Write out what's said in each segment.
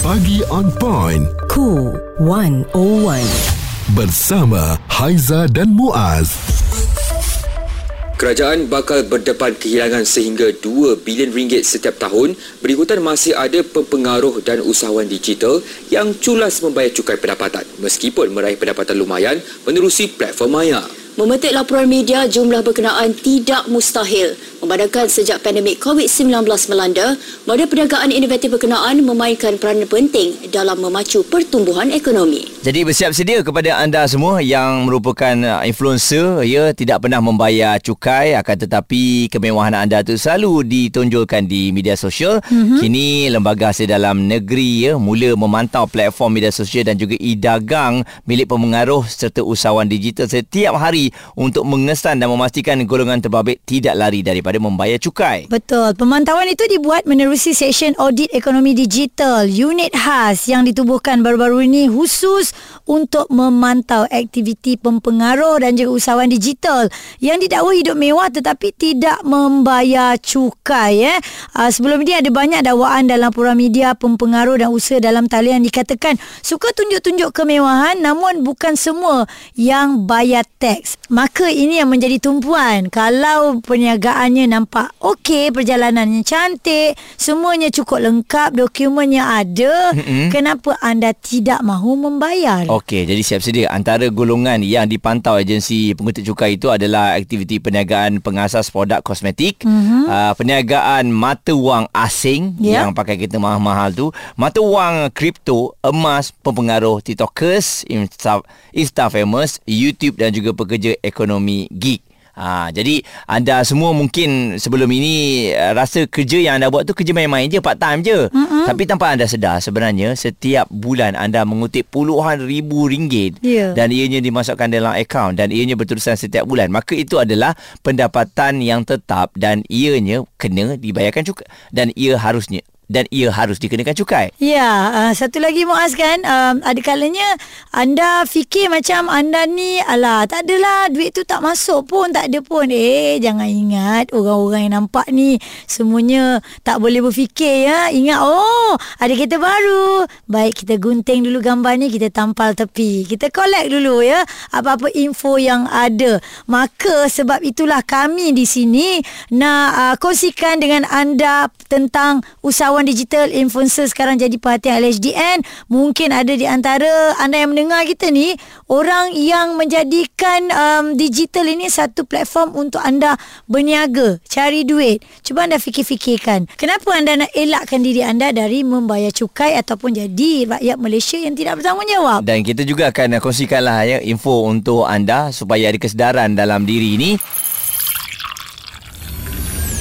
Pagi on point. Cool 101. Bersama Haiza dan Muaz. Kerajaan bakal berdepan kehilangan sehingga 2 bilion ringgit setiap tahun berikutan masih ada pempengaruh dan usahawan digital yang culas membayar cukai pendapatan meskipun meraih pendapatan lumayan menerusi platform maya. Memetik laporan media, jumlah berkenaan tidak mustahil. Memandangkan sejak pandemik COVID-19 melanda, model perniagaan inovatif berkenaan memainkan peranan penting dalam memacu pertumbuhan ekonomi. Jadi bersiap sedia kepada anda semua yang merupakan uh, influencer ya tidak pernah membayar cukai akan tetapi kemewahan anda itu selalu ditonjolkan di media sosial. Mm-hmm. Kini lembaga hasil dalam negeri ya mula memantau platform media sosial dan juga e-dagang milik pemengaruh serta usahawan digital setiap hari untuk mengesan dan memastikan golongan terbabit tidak lari daripada membayar cukai. Betul. Pemantauan itu dibuat menerusi session audit ekonomi digital unit khas yang ditubuhkan baru-baru ini khusus untuk memantau aktiviti pempengaruh dan juga usahawan digital yang didakwa hidup mewah tetapi tidak membayar cukai. Eh. Uh, sebelum ini ada banyak dakwaan dalam laporan media pempengaruh dan usaha dalam talian dikatakan suka tunjuk-tunjuk kemewahan namun bukan semua yang bayar teks. Maka ini yang menjadi tumpuan. Kalau perniagaannya nampak okey, perjalanannya cantik, semuanya cukup lengkap, dokumennya ada, mm-hmm. kenapa anda tidak mahu membayar? Okey, jadi siap sedia antara golongan yang dipantau agensi pengutip cukai itu adalah aktiviti perniagaan pengasas produk kosmetik, mm-hmm. uh, perniagaan mata wang asing yeah. yang pakai kereta mahal-mahal tu, mata wang kripto, emas, pempengaruh TikTokers, Insta, Insta famous, YouTube dan juga pekerja ekonomi gig. Ha, jadi anda semua mungkin sebelum ini uh, rasa kerja yang anda buat tu kerja main-main je, part time je. Mm-hmm. Tapi tanpa anda sedar sebenarnya setiap bulan anda mengutip puluhan ribu ringgit yeah. dan ianya dimasukkan dalam akaun dan ianya berterusan setiap bulan. Maka itu adalah pendapatan yang tetap dan ianya kena dibayarkan juga dan ia harusnya dan ia harus dikenakan cukai. Ya, uh, satu lagi Muaz kan, um, ada kalanya anda fikir macam anda ni alah tak adalah duit tu tak masuk pun, tak ada pun. Eh, jangan ingat orang-orang yang nampak ni semuanya tak boleh berfikir ya. Ingat oh, ada kereta baru. Baik kita gunting dulu gambar ni, kita tampal tepi. Kita collect dulu ya apa-apa info yang ada. Maka sebab itulah kami di sini nak uh, kongsikan dengan anda tentang usahawan Pengetahuan digital influencer sekarang jadi perhatian LHDN. Mungkin ada di antara anda yang mendengar kita ni orang yang menjadikan um, digital ini satu platform untuk anda berniaga, cari duit. Cuba anda fikir-fikirkan. Kenapa anda nak elakkan diri anda dari membayar cukai ataupun jadi rakyat Malaysia yang tidak bertanggungjawab? Dan kita juga akan kongsikanlah ya info untuk anda supaya ada kesedaran dalam diri ini.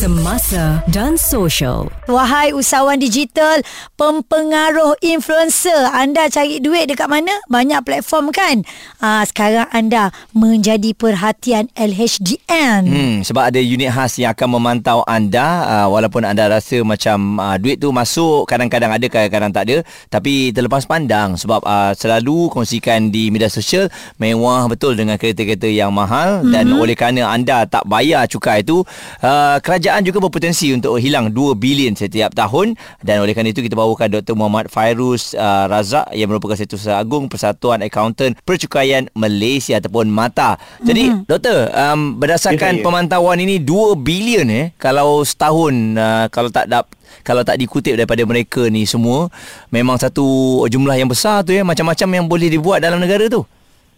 semasa dan sosial. Wahai usahawan digital, pempengaruh influencer, anda cari duit dekat mana? Banyak platform kan? Ah, sekarang anda menjadi perhatian LHDN. Hmm, sebab ada unit khas yang akan memantau anda uh, walaupun anda rasa macam uh, duit tu masuk kadang-kadang ada kadang-kadang tak ada tapi terlepas pandang sebab uh, selalu kongsikan di media sosial mewah betul dengan kereta-kereta yang mahal mm-hmm. dan oleh kerana anda tak bayar cukai itu uh, kerajaan kerajaan juga berpotensi untuk hilang 2 bilion setiap tahun dan oleh kerana itu kita bawakan Dr. Muhammad Fairuz uh, Razak yang merupakan Setiausaha Agung Persatuan Akaunten Percukaian Malaysia ataupun MATA. Jadi mm-hmm. doktor um, berdasarkan yeah, yeah. pemantauan ini 2 bilion eh kalau setahun uh, kalau tak dap kalau tak dikutip daripada mereka ni semua memang satu jumlah yang besar tu ya macam-macam yang boleh dibuat dalam negara tu.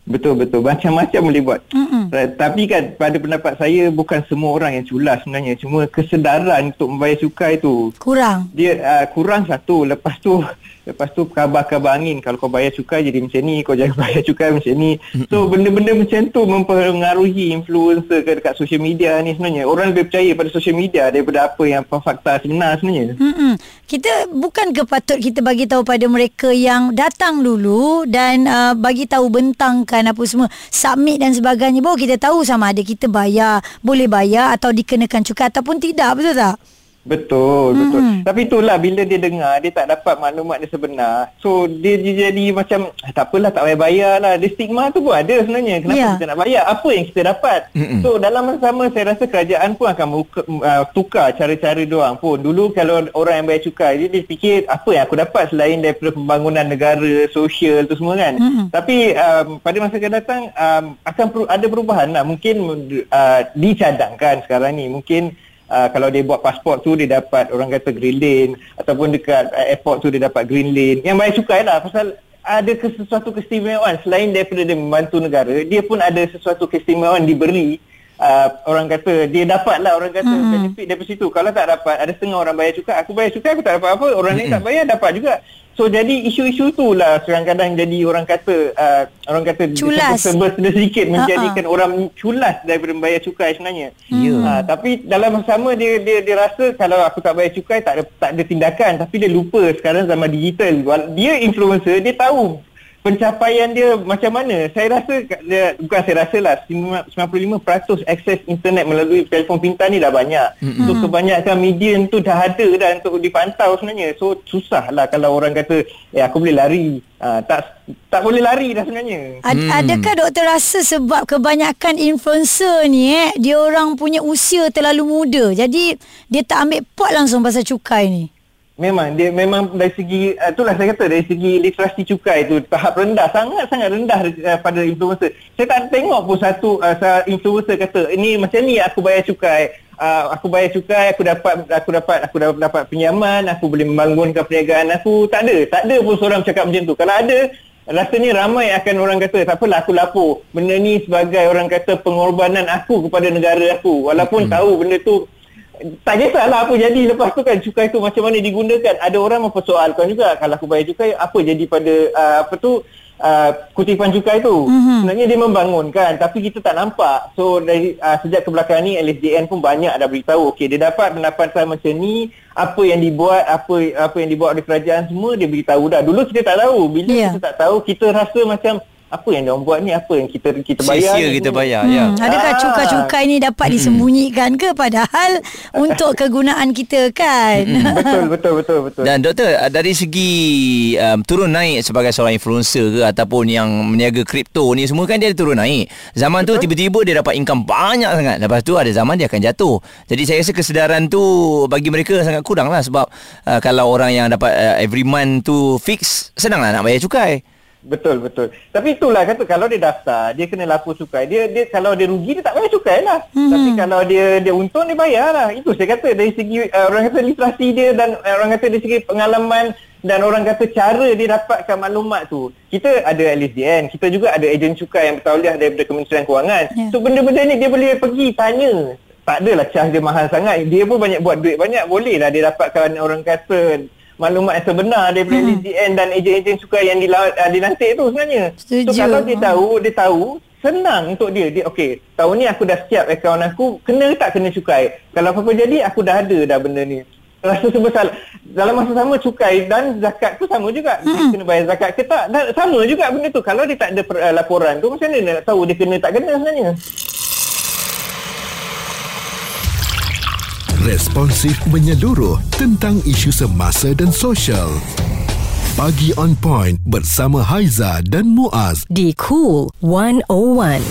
Betul betul macam-macam boleh buat. Mm-hmm. Tapi kan pada pendapat saya bukan semua orang yang culas sebenarnya. Cuma kesedaran untuk membayar cukai tu kurang. Dia uh, kurang satu. Lepas tu Lepas tu khabar-khabar angin Kalau kau bayar cukai jadi macam ni Kau jangan bayar cukai macam ni So benda-benda macam tu Mempengaruhi influencer ke dekat social media ni sebenarnya Orang lebih percaya pada social media Daripada apa yang fakta sebenar sebenarnya Mm-mm. Kita bukan ke patut kita bagi tahu pada mereka yang datang dulu Dan uh, bagi tahu bentangkan apa semua Submit dan sebagainya Baru kita tahu sama ada kita bayar Boleh bayar atau dikenakan cukai Ataupun tidak betul tak? Betul, betul. Tapi itulah bila dia dengar dia tak dapat maklumat dia sebenar. So dia, dia jadi macam ah, tak apalah tak payah bayar lah. Dia stigma tu pun ada sebenarnya. Kenapa Ya. kita nak bayar? Apa yang kita dapat? Mm-mm. So dalam masa sama saya rasa kerajaan pun akan muka, uh, tukar cara-cara dia orang pun. Dulu kalau orang yang bayar cukai dia, dia fikir apa yang aku dapat selain daripada pembangunan negara, sosial tu semua kan. Mm-mm. Tapi um, pada masa akan datang um, akan per, ada perubahan lah. Mungkin uh, dicadangkan sekarang ni. Mungkin Uh, kalau dia buat pasport tu dia dapat orang kata green lane ataupun dekat uh, airport tu dia dapat green lane. Yang bayar cukai lah pasal ada sesuatu keistimewaan. Selain daripada dia membantu negara dia pun ada sesuatu keistimewaan diberi uh, orang kata. Dia dapat lah orang kata Mm-mm. benefit daripada situ. Kalau tak dapat ada setengah orang bayar cukai aku bayar cukai aku tak dapat apa. Orang lain tak bayar dapat juga so jadi isu-isu tu lah kadang-kadang jadi orang kata uh, orang kata Culas. serba sedikit menjadikan orang culas daripada membayar cukai sebenarnya. Ya. Ha, tapi dalam masa sama dia dia dia rasa kalau aku tak bayar cukai tak ada tak ada tindakan. Tapi dia lupa sekarang zaman digital. Dia influencer dia tahu pencapaian dia macam mana saya rasa dia, bukan saya rasa lah 95% akses internet melalui telefon pintar ni dah banyak Mm-mm. so kebanyakan media tu dah ada dah untuk dipantau sebenarnya so susah lah kalau orang kata eh aku boleh lari ha, tak tak boleh lari dah sebenarnya Ad, Hmm. Adakah doktor rasa sebab kebanyakan influencer ni eh dia orang punya usia terlalu muda. Jadi dia tak ambil pot langsung pasal cukai ni. Memang dia memang dari segi uh, itulah saya kata dari segi literasi cukai tu tahap rendah sangat sangat rendah uh, pada influencer. Saya tak tengok pun satu uh, influencer kata ini macam ni aku bayar cukai. Uh, aku bayar cukai aku dapat aku dapat aku dapat, dapat pinjaman aku boleh membangunkan perniagaan aku. Tak ada tak ada pun seorang cakap macam tu. Kalau ada rasanya ramai akan orang kata tak apalah aku lapor. Benda ni sebagai orang kata pengorbanan aku kepada negara aku. Walaupun tahu benda tu tak kisahlah apa jadi. Lepas tu kan cukai tu macam mana digunakan. Ada orang mempersoalkan juga. Kalau aku bayar cukai apa jadi pada uh, apa tu uh, kutipan cukai tu? Mhm. sebenarnya dia membangunkan tapi kita tak nampak. So dari uh, sejak kebelakangan ni LSDN pun banyak dah beritahu okey dia dapat pendapatan macam ni. Apa yang dibuat apa apa yang dibuat oleh kerajaan semua dia beritahu dah. Dulu kita tak tahu. Bila Ya. kita tak tahu kita rasa macam apa yang dia orang buat ni apa yang kita kita bayar Sia-sia ni kita semua. bayar ya. Hmm, adakah Ah. cukai-cukai ni dapat disembunyikan ke padahal untuk kegunaan kita kan? betul betul betul betul Dan doktor uh, dari segi um, turun naik sebagai seorang influencer ke ataupun yang meniaga kripto ni semua kan dia turun naik. Zaman tu tiba-tiba dia dapat income banyak sangat. Lepas tu ada zaman dia akan jatuh. Jadi saya rasa kesedaran tu bagi mereka sangat kurang lah sebab uh, kalau orang yang dapat uh, every month tu fix senanglah nak bayar cukai. Betul betul. Tapi itulah kata kalau dia daftar, dia kena lapor cukai. Dia dia kalau dia rugi dia tak bayar cukai lah. Hmm. Tapi kalau dia dia untung dia bayar lah. Itu saya kata dari segi uh, orang kata literasi dia dan uh, orang kata dari segi pengalaman dan orang kata cara dia dapatkan maklumat tu. Kita ada LSDN, kita juga ada ejen cukai yang bertauliah daripada Kementerian Kewangan. Ya. So benda-benda ni dia boleh pergi tanya. Tak adalah charge dia mahal sangat. Dia pun banyak buat duit banyak. Boleh lah dia dapatkan orang kata maklumat yang sebenar daripada hmm. LSDN dan ejen-ejen cukai yang dilaut, uh, dilantik tu sebenarnya. Setuju. So kalau dia Hmm. tahu, dia tahu senang untuk dia. Dia okey, tahun ni aku dah siap akaun aku, kena tak kena cukai. Kalau apa-apa jadi aku dah ada dah benda ni. Rasa serba salah. Dalam masa sama cukai dan zakat tu sama juga. Dia kena bayar zakat ke tak? Dan sama juga benda tu. Kalau dia tak ada per, uh, laporan tu macam mana nak tahu dia kena tak kena sebenarnya? Responsif menyeluruh tentang isu semasa dan sosial. Pagi on point bersama Haiza dan Muaz. di Cool 101.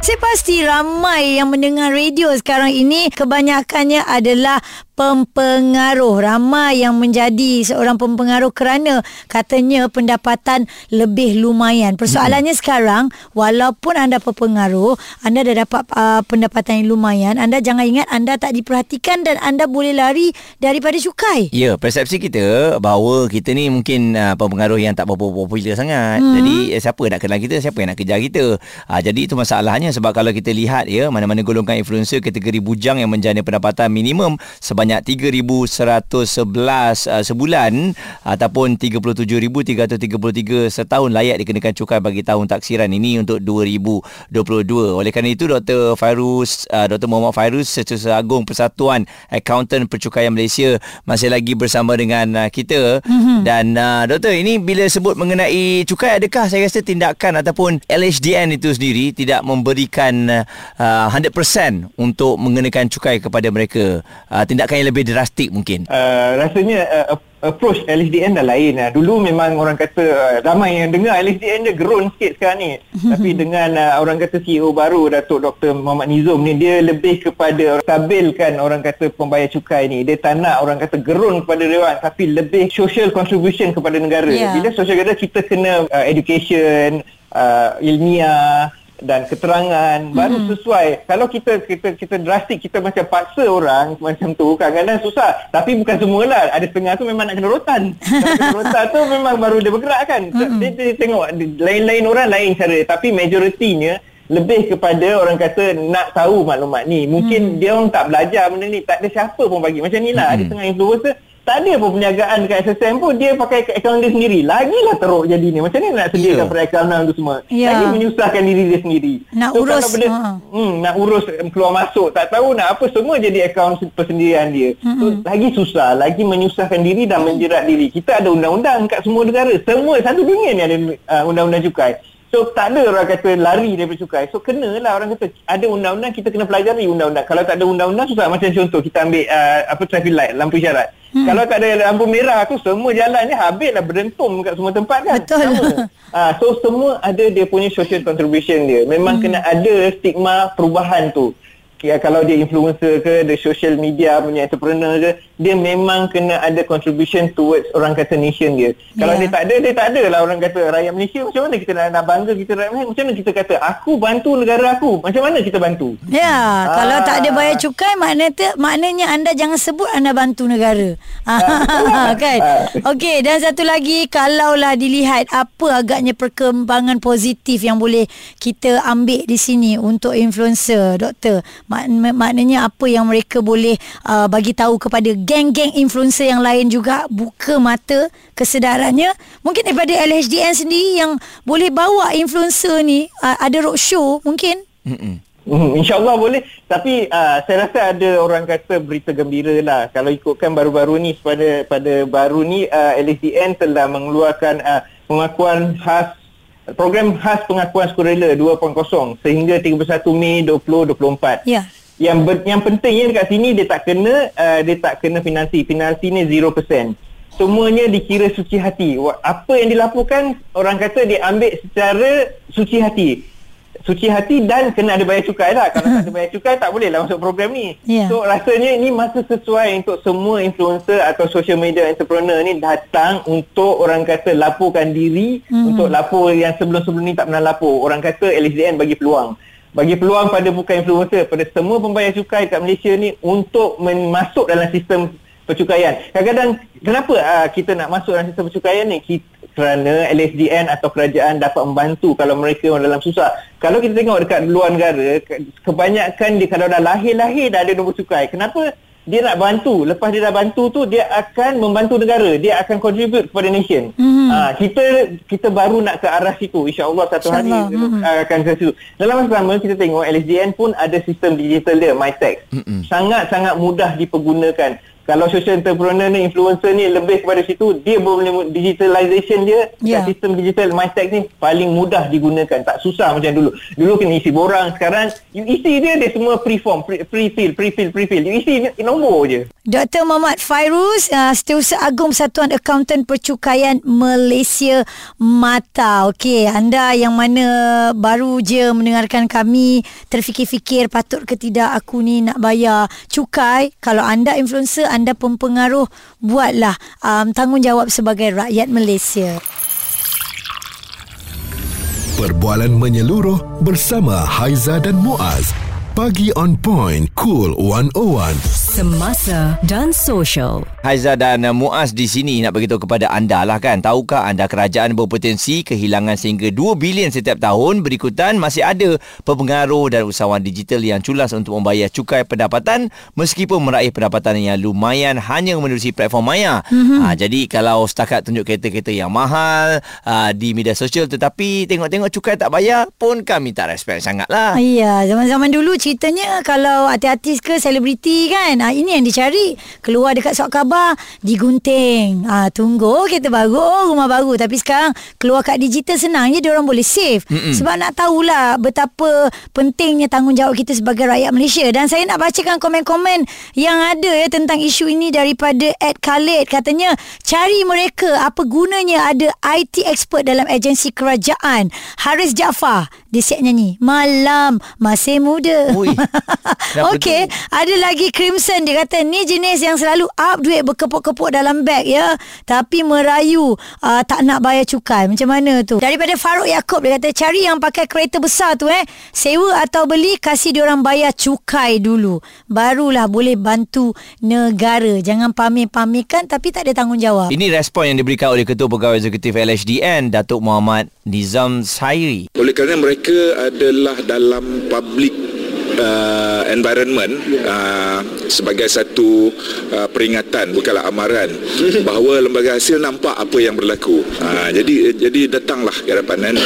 Saya pasti ramai yang mendengar radio sekarang ini kebanyakannya adalah pempengaruh. Ramai yang menjadi seorang pempengaruh kerana katanya pendapatan lebih lumayan. Persoalannya hmm. sekarang walaupun anda pempengaruh, anda dah dapat uh, pendapatan yang lumayan, anda jangan ingat anda tak diperhatikan dan anda boleh lari daripada cukai. Ya, persepsi kita bahawa kita ni mungkin uh, pempengaruh yang tak berapa popular sangat. Hmm. Jadi eh, siapa nak kenal kita, siapa yang nak kejar kita. Uh, jadi itu masalahnya sebab kalau kita lihat ya mana-mana golongan influencer kategori bujang yang menjana pendapatan minimum sebanyak sebanyak 3111 uh, sebulan ataupun 37333 setahun layak dikenakan cukai bagi tahun taksiran ini untuk 2022. Oleh kerana itu Dr. Fairuz uh, Dr. Muhammad Fairuz Setiausaha Agung Persatuan Accountant Percukaian Malaysia masih lagi bersama dengan uh, kita mm-hmm. dan uh, doktor ini bila sebut mengenai cukai adakah saya rasa tindakan ataupun LHDN itu sendiri tidak memberikan uh, 100% untuk mengenakan cukai kepada mereka uh, tindakan yang lebih drastik mungkin uh, rasanya uh, approach LHDN dah lain lah. Dulu memang orang kata uh, ramai yang dengar LHDN dia gerun sikit sekarang ni. Tapi dengan uh, orang kata CEO baru Datuk Dr. Muhammad Nizom ni dia lebih kepada stabilkan orang kata pembayar cukai ni. Dia tak nak orang kata gerun kepada dewan tapi lebih social contribution kepada negara. Yeah. Bila social negara kita kena uh, education, uh, ilmiah dan keterangan hmm. baru sesuai. Kalau kita kita kita drastik kita macam paksa orang macam tu kadang-kadang susah. Tapi bukan semualah ada setengah tu memang nak kena rotan. Kena rotan tu memang baru dia bergerak kan. Hmm. dia, dia, dia tengok lain-lain orang lain cara. Tapi majoritinya lebih kepada orang kata nak tahu maklumat ni. Mungkin hmm. dia orang tak belajar benda ni. Tak ada siapa pun bagi. Macam ni lah. Hmm. ada setengah influencer tak ada pun perniagaan dekat SSM pun dia pakai akaun dia sendiri. Lagilah teruk jadi ni. Macam ni nak sediakan yeah. perakaunan tu semua. Yeah. Lagi menyusahkan diri dia sendiri. Nak so, urus. Benda, ha. hmm, nak urus keluar masuk. Tak tahu nak apa semua jadi akaun persendirian dia. Mm-hmm. So, lagi susah. Lagi menyusahkan diri dan menjerat diri. Kita ada undang-undang kat semua negara. Semua satu dunia ni ada uh, undang-undang cukai. So tak ada orang kata lari daripada cukai. So kenalah orang kata ada undang-undang kita kena pelajari undang-undang. Kalau tak ada undang-undang susah macam contoh kita ambil uh, apa traffic light lampu isyarat. Hmm. Kalau tak ada lampu merah tu semua jalan ni habislah berentum kat semua tempat kan. Betul. uh, so semua ada dia punya social contribution dia. Memang hmm. kena ada stigma perubahan tu ya, kalau dia influencer ke, dia social media punya entrepreneur ke, dia memang kena ada contribution towards orang kata nation dia. Kalau yeah. dia tak ada, dia tak ada lah orang kata rakyat Malaysia. Macam mana kita nak, nak bangga kita rakyat Malaysia? Macam mana kita kata, aku bantu negara aku. Macam mana kita bantu? Ya, yeah, ah. kalau tak ada bayar cukai, maknanya, maknanya anda jangan sebut anda bantu negara. Ah, kan? Ah. Okey, dan satu lagi, kalaulah dilihat apa agaknya perkembangan positif yang boleh kita ambil di sini untuk influencer, doktor mak, maknanya apa yang mereka boleh uh, bagi tahu kepada geng-geng influencer yang lain juga buka mata kesedarannya. Mungkin daripada LHDN sendiri yang boleh bawa influencer ni uh, ada roadshow mungkin? Hmm InsyaAllah boleh. Tapi uh, saya rasa ada orang kata berita gembira lah. Kalau ikutkan baru-baru ni pada pada baru ni uh, LHDN telah mengeluarkan uh, pengakuan khas program khas pengakuan sukarela 2.0 sehingga 31 Mei 2024. Ya. Yang ber, yang pentingnya dekat sini dia tak kena uh, dia tak kena finansi. Finansi ni 0%. Semuanya dikira suci hati. Apa yang dilaporkan orang kata dia ambil secara suci hati suci hati dan kena ada bayar cukai lah. Kalau tak ada bayar cukai tak boleh lah masuk program ni. Yeah. So rasanya ini masa sesuai untuk semua influencer atau social media entrepreneur ni datang untuk orang kata laporkan diri mm. untuk lapor yang sebelum-sebelum ni tak pernah lapor. Orang kata LSDN bagi peluang. Bagi peluang pada bukan influencer, pada semua pembayar cukai kat Malaysia ni untuk masuk dalam sistem percukaian. Kadang-kadang kenapa uh, kita nak masuk dalam sistem percukaian ni? Kita, kerana LSDN atau kerajaan dapat membantu kalau mereka orang dalam susah. Kalau kita tengok dekat luar negara, kebanyakan dia kalau dah lahir-lahir dah ada nombor cukai. Kenapa? Dia nak bantu. Lepas dia dah bantu tu, dia akan membantu negara. Dia akan contribute kepada nation. Mm-hmm. Ha, kita kita baru nak ke arah situ. InsyaAllah satu Insya hari mm-hmm. akan ke situ. Dalam masa sama, kita tengok LSDN pun ada sistem digital dia, MyTax. Mm-hmm. Sangat-sangat mudah dipergunakan kalau social entrepreneur ni influencer ni lebih kepada situ dia boleh digitalization dia. Yeah. sistem digital MyTech ni paling mudah digunakan. Tak susah macam dulu. Dulu kena isi borang sekarang you isi dia dia semua pre form pre, fill pre fill pre fill. You isi nombor je. Dr. Muhammad Fairuz uh, Setiausaha Agung Persatuan Akauntan Percukaian Malaysia Mata. Okey anda yang mana baru je mendengarkan kami terfikir-fikir patut ke tidak aku ni nak bayar cukai? Kalau anda influencer anda pempengaruh buatlah um, tanggungjawab sebagai rakyat Malaysia. Perbualan menyeluruh bersama Haiza dan Muaz. Pagi on point, cool 101. Semasa dan social. Haiza dan Muaz di sini nak beritahu kepada anda lah kan. Tahukah anda kerajaan berpotensi kehilangan sehingga 2 bilion setiap tahun berikutan masih ada pengaruh dan usahawan digital yang culas untuk membayar cukai pendapatan meskipun meraih pendapatan yang lumayan hanya menerusi platform maya. Mm-hmm. Ha, jadi kalau setakat tunjuk kereta-kereta yang mahal ha, di media sosial tetapi tengok-tengok cukai tak bayar pun kami tak respect sangat lah. Ya, zaman-zaman dulu ceritanya kalau artis-artis ke selebriti kan, ha, ini yang dicari. Keluar dekat surat khabar khabar digunting. Ah ha, tunggu kereta baru, oh, rumah baru. Tapi sekarang keluar kat digital senang je dia orang boleh save. Mm-mm. Sebab nak tahulah betapa pentingnya tanggungjawab kita sebagai rakyat Malaysia. Dan saya nak bacakan komen-komen yang ada ya tentang isu ini daripada Ed Khalid. Katanya cari mereka apa gunanya ada IT expert dalam agensi kerajaan. Haris Jaafar dia siap nyanyi Malam Masih muda Okey Ada lagi Crimson Dia kata ni jenis yang selalu Up duit berkepuk-kepuk dalam beg ya. Tapi merayu uh, Tak nak bayar cukai. Macam mana tu? Daripada Farouk Yaakob Dia kata cari yang pakai kereta besar tu eh. Sewa atau beli Kasih diorang bayar cukai dulu. Barulah boleh bantu negara. Jangan pamir-pamirkan Tapi tak ada tanggungjawab. Ini respon yang diberikan oleh Ketua Pegawai Eksekutif LHDN Datuk Muhammad Nizam Sairi. Oleh kerana mereka adalah dalam public uh, environment uh, sebagai satu uh, peringatan bukanlah amaran bahawa lembaga hasil nampak apa yang berlaku. Uh, jadi jadi datanglah ke hadapan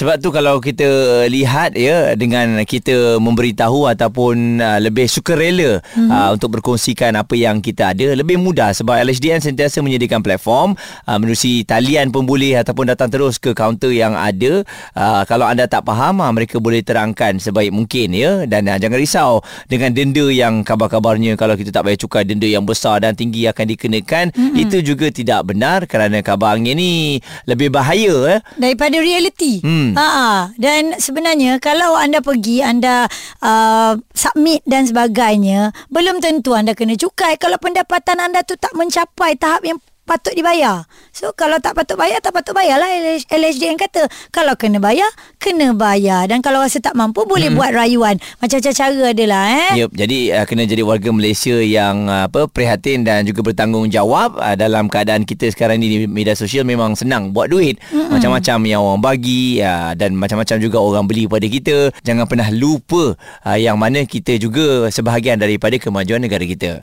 sebab tu kalau kita lihat ya dengan kita memberitahu ataupun uh, lebih sukarela mm-hmm. uh, untuk berkongsikan apa yang kita ada lebih mudah sebab LHDN sentiasa menyediakan platform uh, menerusi talian pun boleh ataupun datang terus ke kaunter yang ada uh, kalau anda tak faham uh, mereka boleh terangkan sebaik mungkin ya dan uh, jangan risau dengan denda yang kabar-kabarnya kalau kita tak bayar cukai denda yang besar dan tinggi akan dikenakan mm-hmm. itu juga tidak benar kerana kabarnya ni lebih bahaya eh daripada reality hmm. Hmm. Ha dan sebenarnya kalau anda pergi anda uh, submit dan sebagainya belum tentu anda kena cukai kalau pendapatan anda tu tak mencapai tahap yang patut dibayar. So kalau tak patut bayar tak patut bayar lah LHDN kata. Kalau kena bayar kena bayar dan kalau rasa tak mampu boleh hmm. buat rayuan. Macam-macam cara adalah eh. Yep, jadi uh, kena jadi warga Malaysia yang uh, apa prihatin dan juga bertanggungjawab uh, dalam keadaan kita sekarang ni di media sosial memang senang buat duit. Hmm. Macam-macam yang orang bagi uh, dan macam-macam juga orang beli pada kita. Jangan pernah lupa uh, yang mana kita juga sebahagian daripada kemajuan negara kita.